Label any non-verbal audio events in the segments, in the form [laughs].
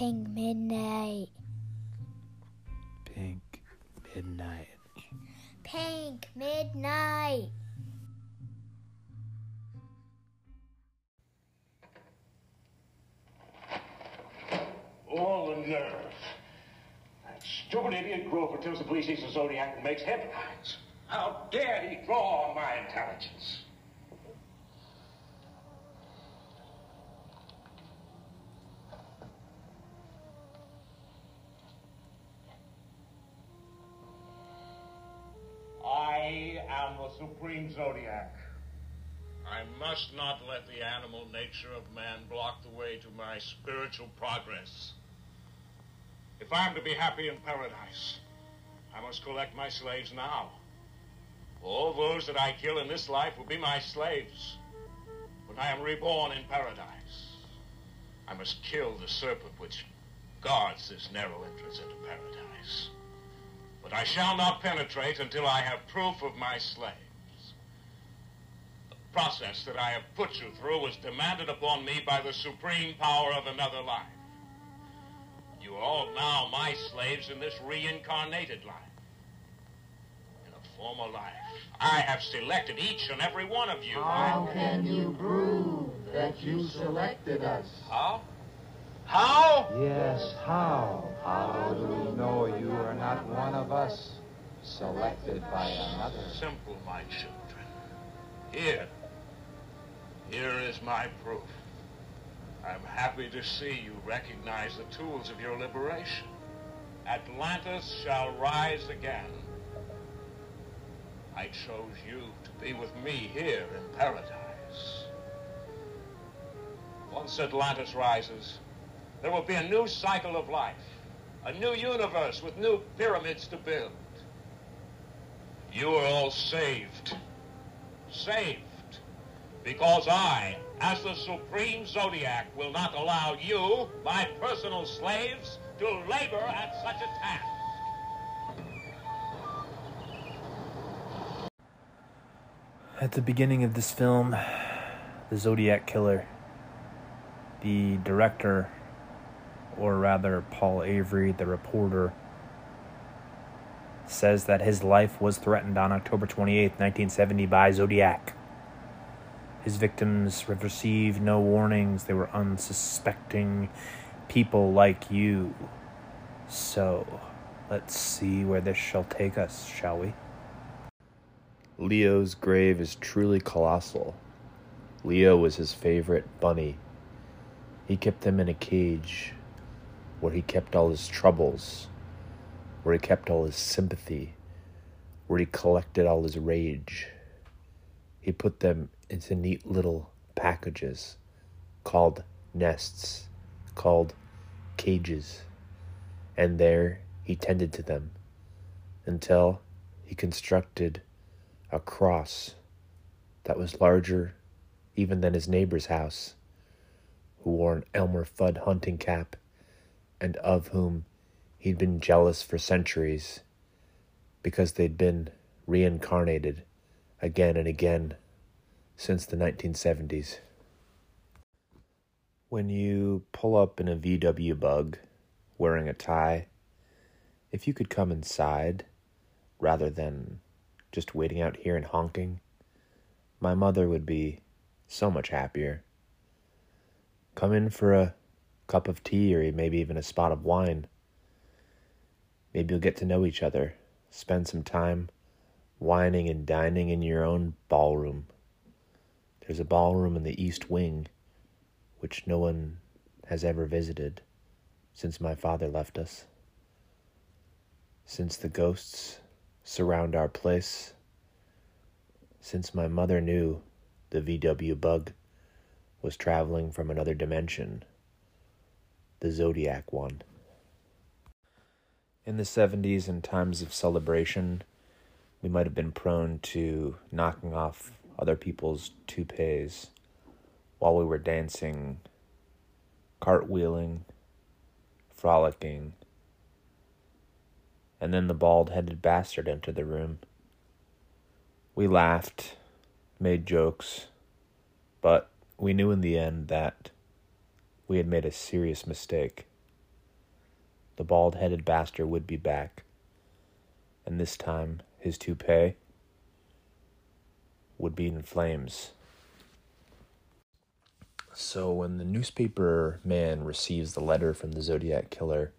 Pink Midnight. Pink Midnight. Pink Midnight. All the nerve. That stupid idiot Grover tells the police he's a Zodiac and makes headlines. How dare he draw on my intelligence? Supreme Zodiac. I must not let the animal nature of man block the way to my spiritual progress. If I'm to be happy in paradise, I must collect my slaves now. All those that I kill in this life will be my slaves when I am reborn in paradise. I must kill the serpent which guards this narrow entrance into paradise. But I shall not penetrate until I have proof of my slaves. The process that I have put you through was demanded upon me by the supreme power of another life. You are all now my slaves in this reincarnated life. In a former life, I have selected each and every one of you. How can you prove that you selected us? How? How? Yes, how? How do we know you are not one of us, selected by another? Simple, my children. Here. Here is my proof. I'm happy to see you recognize the tools of your liberation. Atlantis shall rise again. I chose you to be with me here in paradise. Once Atlantis rises, there will be a new cycle of life, a new universe with new pyramids to build. You are all saved. Saved. Because I, as the Supreme Zodiac, will not allow you, my personal slaves, to labor at such a task. At the beginning of this film, the Zodiac Killer, the director, or rather Paul Avery, the reporter, says that his life was threatened on October 28, 1970 by Zodiac. His victims received no warnings. They were unsuspecting people like you. So, let's see where this shall take us, shall we? Leo's grave is truly colossal. Leo was his favorite bunny. He kept them in a cage where he kept all his troubles, where he kept all his sympathy, where he collected all his rage. He put them into neat little packages called nests, called cages, and there he tended to them until he constructed a cross that was larger even than his neighbor's house, who wore an Elmer Fudd hunting cap and of whom he'd been jealous for centuries because they'd been reincarnated again and again since the 1970s. When you pull up in a VW bug wearing a tie, if you could come inside rather than just waiting out here and honking, my mother would be so much happier. Come in for a cup of tea or maybe even a spot of wine. Maybe you'll get to know each other, spend some time wining and dining in your own ballroom. There's a ballroom in the East Wing, which no one has ever visited since my father left us. Since the ghosts surround our place, since my mother knew the VW bug was traveling from another dimension, the Zodiac one. In the 70s, in times of celebration, we might have been prone to knocking off other people's toupees while we were dancing, cartwheeling, frolicking. And then the bald headed bastard entered the room. We laughed, made jokes, but we knew in the end that we had made a serious mistake. the bald headed bastard would be back. And this time, his toupee would be in flames. So when the newspaper man receives the letter from the Zodiac killer,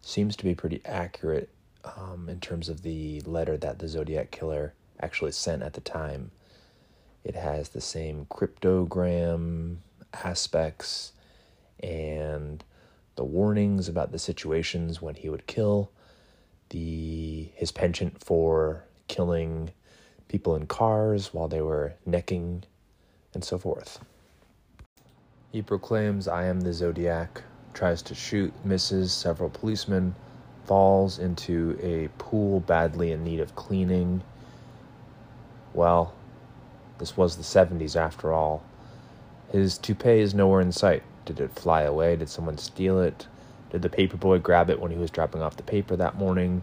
seems to be pretty accurate um, in terms of the letter that the Zodiac killer actually sent at the time. It has the same cryptogram aspects and the warnings about the situations when he would kill, the his penchant for killing people in cars while they were necking, and so forth. He proclaims, I am the Zodiac, tries to shoot, misses several policemen, falls into a pool badly in need of cleaning. Well, this was the 70s after all. His toupee is nowhere in sight. Did it fly away? Did someone steal it? Did the paper boy grab it when he was dropping off the paper that morning?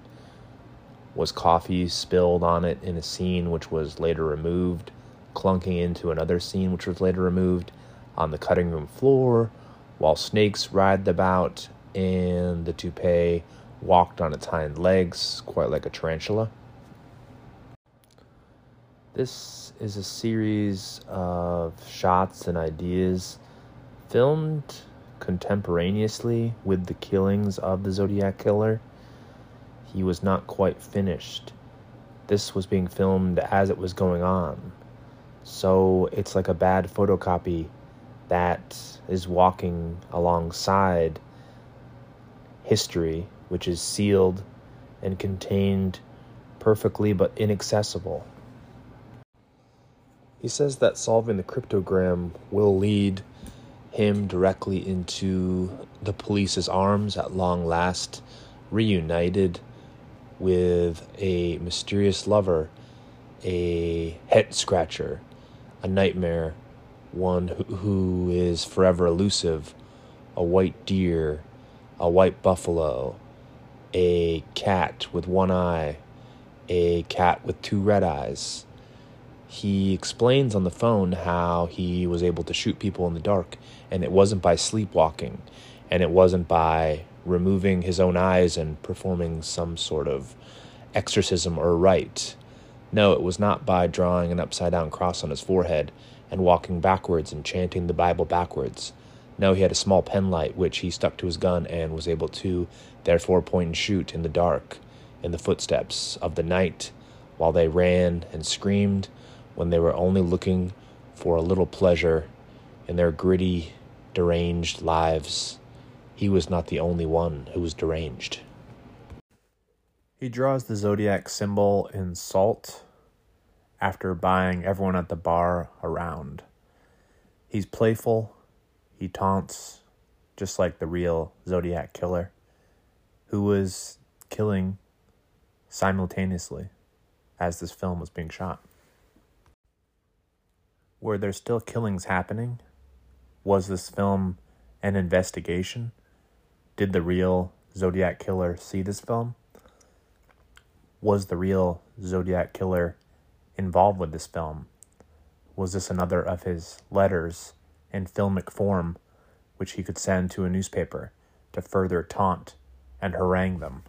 Was coffee spilled on it in a scene which was later removed, clunking into another scene which was later removed on the cutting room floor while snakes writhed about and the toupee walked on its hind legs, quite like a tarantula? This is a series of shots and ideas filmed contemporaneously with the killings of the Zodiac Killer. He was not quite finished. This was being filmed as it was going on. So it's like a bad photocopy that is walking alongside history, which is sealed and contained perfectly but inaccessible. He says that solving the cryptogram will lead him directly into the police's arms at long last, reunited with a mysterious lover, a head scratcher, a nightmare, one who, who is forever elusive, a white deer, a white buffalo, a cat with one eye, a cat with two red eyes he explains on the phone how he was able to shoot people in the dark, and it wasn't by sleepwalking, and it wasn't by removing his own eyes and performing some sort of exorcism or rite. No, it was not by drawing an upside down cross on his forehead and walking backwards and chanting the Bible backwards. No, he had a small penlight which he stuck to his gun and was able to therefore point and shoot in the dark, in the footsteps of the night, while they ran and screamed when they were only looking for a little pleasure in their gritty, deranged lives. He was not the only one who was deranged. He draws the zodiac symbol in salt after buying everyone at the bar around. He's playful, he taunts, just like the real Zodiac killer, who was killing simultaneously as this film was being shot. Were there still killings happening? Was this film an investigation? Did the real Zodiac Killer see this film? Was the real Zodiac Killer involved with this film? Was this another of his letters in filmic form which he could send to a newspaper to further taunt and harangue them?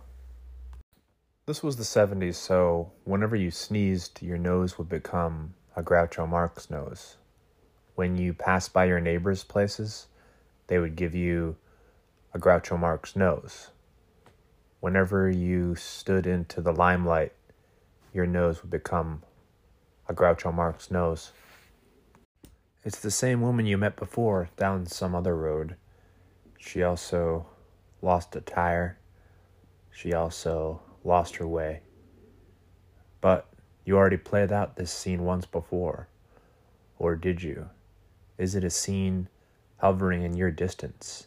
This was the 70s, so whenever you sneezed, your nose would become a Groucho Marx nose. When you pass by your neighbors' places, they would give you a Groucho Marx nose. Whenever you stood into the limelight, your nose would become a Groucho Marx nose. It's the same woman you met before down some other road. She also lost a tire. She also lost her way. But you already played out this scene once before. Or did you? Is it a scene hovering in your distance,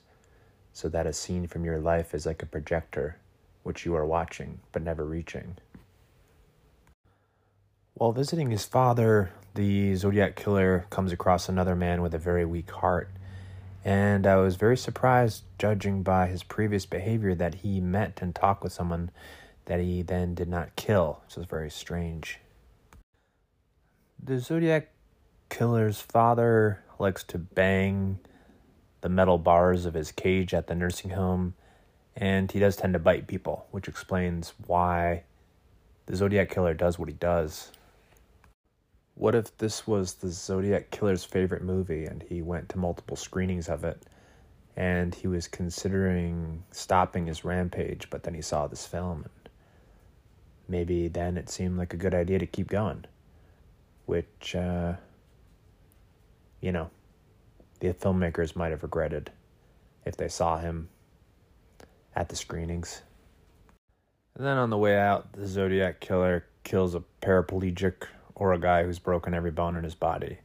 so that a scene from your life is like a projector, which you are watching but never reaching? While visiting his father, the Zodiac Killer comes across another man with a very weak heart. And I was very surprised, judging by his previous behavior, that he met and talked with someone that he then did not kill, which was very strange. The Zodiac Killer's father likes to bang the metal bars of his cage at the nursing home And he does tend to bite people, which explains why the Zodiac Killer does what he does. What if this was the Zodiac Killer's favorite movie and he went to multiple screenings of it and he was considering stopping his rampage, but then he saw this film and maybe then it seemed like a good idea to keep going, which, uh, you know, the filmmakers might have regretted if they saw him at the screenings. And then on the way out, the Zodiac killer kills a paraplegic or a guy who's broken every bone in his body.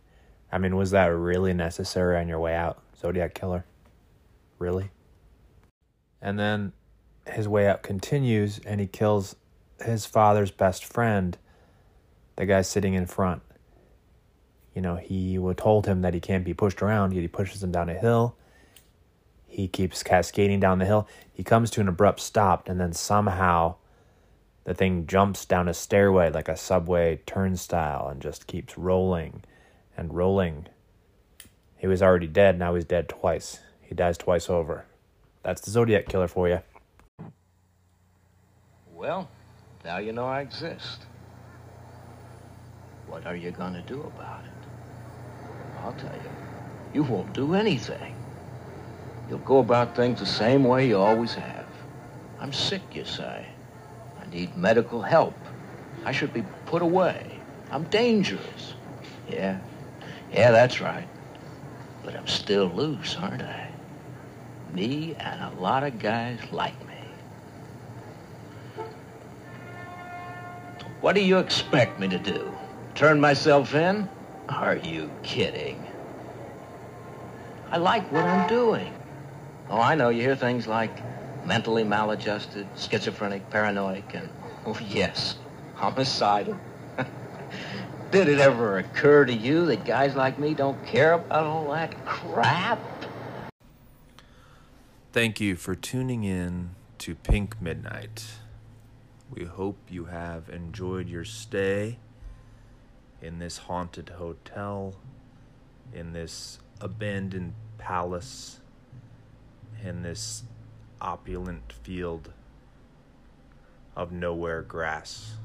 I mean, was that really necessary on your way out, Zodiac killer? Really? And then his way out continues and he kills his father's best friend, the guy sitting in front. You know, he told him that he can't be pushed around, yet he pushes him down a hill. He keeps cascading down the hill. He comes to an abrupt stop, and then somehow the thing jumps down a stairway like a subway turnstile and just keeps rolling and rolling. He was already dead, now he's dead twice. He dies twice over. That's the Zodiac Killer for you. Well, now you know I exist. What are you gonna do about it? I'll tell you. You won't do anything. You'll go about things the same way you always have. I'm sick, you say. I need medical help. I should be put away. I'm dangerous. Yeah. Yeah, that's right. But I'm still loose, aren't I? Me and a lot of guys like me. What do you expect me to do? Turn myself in? Are you kidding? I like what I'm doing. Oh, I know. You hear things like mentally maladjusted, schizophrenic, paranoid, and, oh, yes, homicidal. [laughs] Did it ever occur to you that guys like me don't care about all that crap? Thank you for tuning in to Pink Midnight. We hope you have enjoyed your stay in this haunted hotel, in this abandoned palace, in this opulent field of nowhere grass.